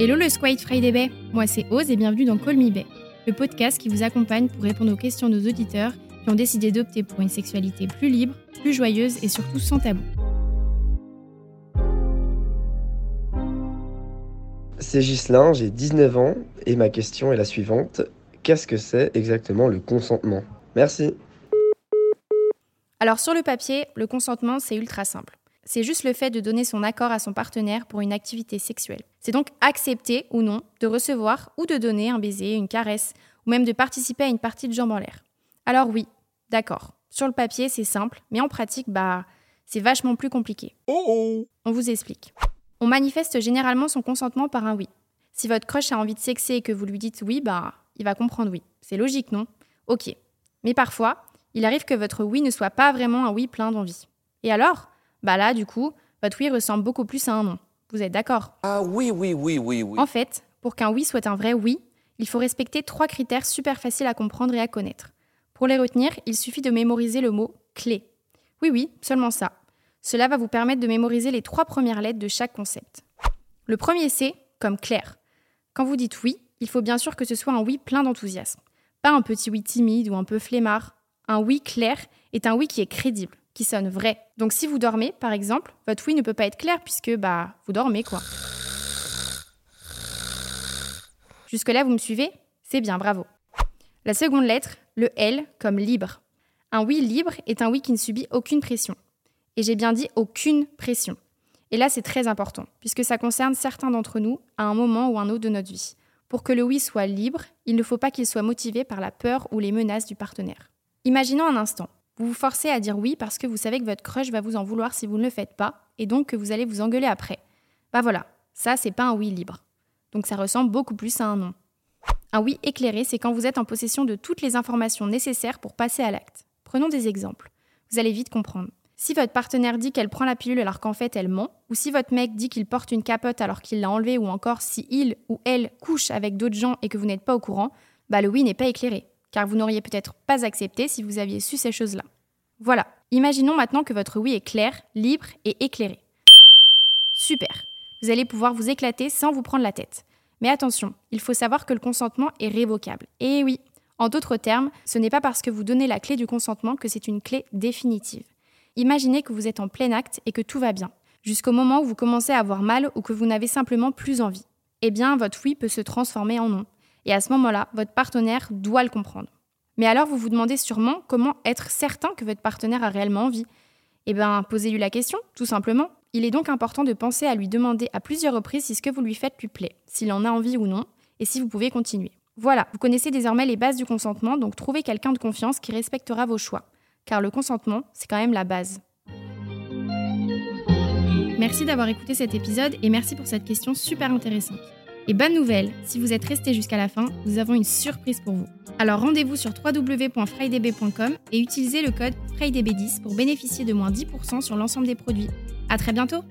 Hello le Squid Friday Bay, moi c'est Ose et bienvenue dans Call Me Bay, le podcast qui vous accompagne pour répondre aux questions de nos auditeurs qui ont décidé d'opter pour une sexualité plus libre, plus joyeuse et surtout sans tabou. C'est Ghislain, j'ai 19 ans et ma question est la suivante. Qu'est-ce que c'est exactement le consentement? Merci. Alors sur le papier, le consentement c'est ultra simple. C'est juste le fait de donner son accord à son partenaire pour une activité sexuelle. C'est donc accepter ou non de recevoir ou de donner un baiser, une caresse, ou même de participer à une partie de jambes en l'air. Alors oui, d'accord. Sur le papier, c'est simple, mais en pratique, bah, c'est vachement plus compliqué. On vous explique. On manifeste généralement son consentement par un oui. Si votre crush a envie de sexer et que vous lui dites oui, bah, il va comprendre oui. C'est logique, non? Ok. Mais parfois, il arrive que votre oui ne soit pas vraiment un oui plein d'envie. Et alors? Bah là, du coup, votre oui ressemble beaucoup plus à un non. Vous êtes d'accord? Ah oui, oui, oui, oui, oui. En fait, pour qu'un oui soit un vrai oui, il faut respecter trois critères super faciles à comprendre et à connaître. Pour les retenir, il suffit de mémoriser le mot clé. Oui, oui, seulement ça. Cela va vous permettre de mémoriser les trois premières lettres de chaque concept. Le premier c'est comme clair. Quand vous dites oui, il faut bien sûr que ce soit un oui plein d'enthousiasme. Pas un petit oui timide ou un peu flemmard. Un oui clair est un oui qui est crédible qui sonne vrai. Donc si vous dormez, par exemple, votre oui ne peut pas être clair puisque bah vous dormez quoi. Jusque-là, vous me suivez? C'est bien, bravo. La seconde lettre, le L comme libre. Un oui libre est un oui qui ne subit aucune pression. Et j'ai bien dit aucune pression. Et là, c'est très important, puisque ça concerne certains d'entre nous à un moment ou un autre de notre vie. Pour que le oui soit libre, il ne faut pas qu'il soit motivé par la peur ou les menaces du partenaire. Imaginons un instant. Vous vous forcez à dire oui parce que vous savez que votre crush va vous en vouloir si vous ne le faites pas, et donc que vous allez vous engueuler après. Bah voilà, ça c'est pas un oui libre. Donc ça ressemble beaucoup plus à un non. Un oui éclairé, c'est quand vous êtes en possession de toutes les informations nécessaires pour passer à l'acte. Prenons des exemples. Vous allez vite comprendre. Si votre partenaire dit qu'elle prend la pilule alors qu'en fait elle ment, ou si votre mec dit qu'il porte une capote alors qu'il l'a enlevée, ou encore si il ou elle couche avec d'autres gens et que vous n'êtes pas au courant, bah le oui n'est pas éclairé car vous n'auriez peut-être pas accepté si vous aviez su ces choses-là. Voilà, imaginons maintenant que votre oui est clair, libre et éclairé. Super, vous allez pouvoir vous éclater sans vous prendre la tête. Mais attention, il faut savoir que le consentement est révocable. Et oui, en d'autres termes, ce n'est pas parce que vous donnez la clé du consentement que c'est une clé définitive. Imaginez que vous êtes en plein acte et que tout va bien, jusqu'au moment où vous commencez à avoir mal ou que vous n'avez simplement plus envie. Eh bien, votre oui peut se transformer en non. Et à ce moment-là, votre partenaire doit le comprendre. Mais alors, vous vous demandez sûrement comment être certain que votre partenaire a réellement envie. Eh bien, posez-lui la question, tout simplement. Il est donc important de penser à lui demander à plusieurs reprises si ce que vous lui faites lui plaît, s'il en a envie ou non, et si vous pouvez continuer. Voilà, vous connaissez désormais les bases du consentement, donc trouvez quelqu'un de confiance qui respectera vos choix. Car le consentement, c'est quand même la base. Merci d'avoir écouté cet épisode et merci pour cette question super intéressante. Et bonne nouvelle, si vous êtes resté jusqu'à la fin, nous avons une surprise pour vous. Alors rendez-vous sur www.frydb.com et utilisez le code FRIDB10 pour bénéficier de moins 10% sur l'ensemble des produits. À très bientôt